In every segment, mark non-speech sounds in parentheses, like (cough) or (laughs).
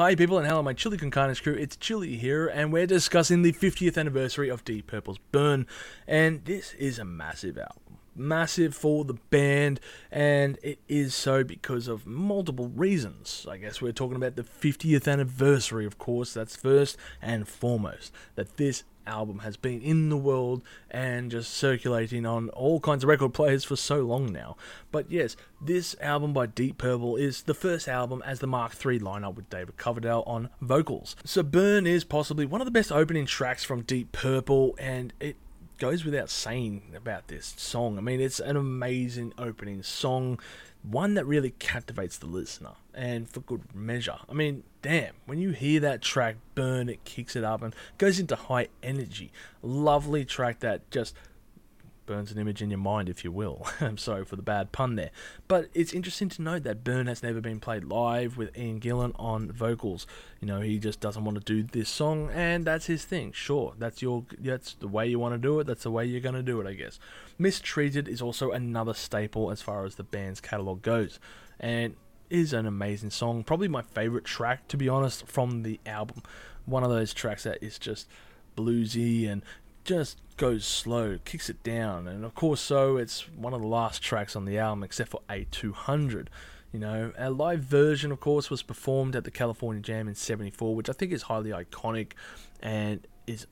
Hi people and hello my Chili Con Carnage crew, it's Chili here and we're discussing the 50th anniversary of Deep Purple's Burn and this is a massive album. Massive for the band and it is so because of multiple reasons. I guess we're talking about the 50th anniversary of course, that's first and foremost. That this album has been in the world and just circulating on all kinds of record players for so long now. But yes, this album by Deep Purple is the first album as the Mark III lineup with David Coverdale on vocals. So Burn is possibly one of the best opening tracks from Deep Purple and it goes without saying about this song. I mean, it's an amazing opening song one that really captivates the listener and for good measure. I mean, damn, when you hear that track burn, it kicks it up and goes into high energy. Lovely track that just burns an image in your mind, if you will. (laughs) I'm sorry for the bad pun there. But it's interesting to note that Burn has never been played live with Ian Gillan on vocals. You know, he just doesn't want to do this song, and that's his thing. Sure, that's your that's the way you want to do it. That's the way you're going to do it, I guess. Mistreated is also another staple as far as the band's catalog goes, and is an amazing song. Probably my favorite track, to be honest, from the album. One of those tracks that is just bluesy and just goes slow, kicks it down, and of course, so it's one of the last tracks on the album, except for A200. You know, a live version, of course, was performed at the California Jam in '74, which I think is highly iconic and is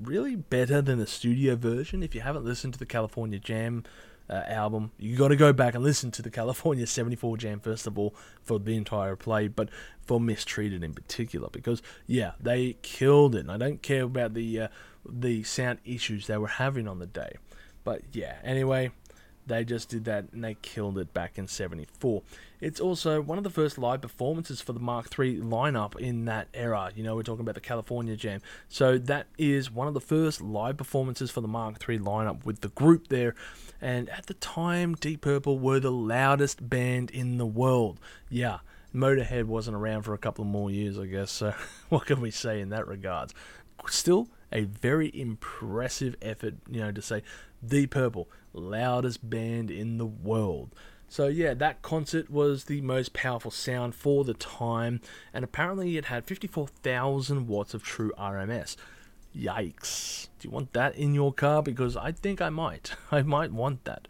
really better than the studio version. If you haven't listened to the California Jam uh, album, you got to go back and listen to the California (laughs) '74 Jam first of all for the entire play, but for Mistreated in particular, because yeah, they killed it. And I don't care about the uh, the sound issues they were having on the day. But yeah, anyway, they just did that and they killed it back in 74. It's also one of the first live performances for the Mark III lineup in that era. You know, we're talking about the California Jam. So that is one of the first live performances for the Mark III lineup with the group there. And at the time, Deep Purple were the loudest band in the world. Yeah. Motorhead wasn't around for a couple more years, I guess. So, (laughs) what can we say in that regards? Still, a very impressive effort, you know, to say the Purple, loudest band in the world. So yeah, that concert was the most powerful sound for the time, and apparently it had 54,000 watts of true RMS. Yikes. Do you want that in your car? Because I think I might. (laughs) I might want that.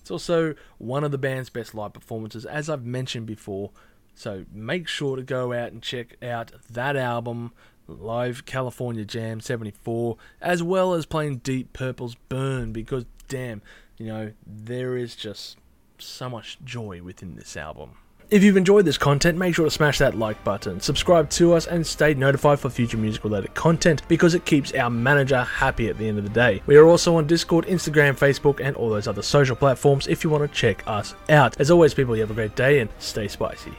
It's also one of the band's best live performances, as I've mentioned before. So make sure to go out and check out that album, live California Jam 74, as well as playing Deep Purple's Burn, because damn, you know, there is just so much joy within this album. If you've enjoyed this content, make sure to smash that like button, subscribe to us, and stay notified for future music related content because it keeps our manager happy at the end of the day. We are also on Discord, Instagram, Facebook, and all those other social platforms if you want to check us out. As always, people, you have a great day and stay spicy.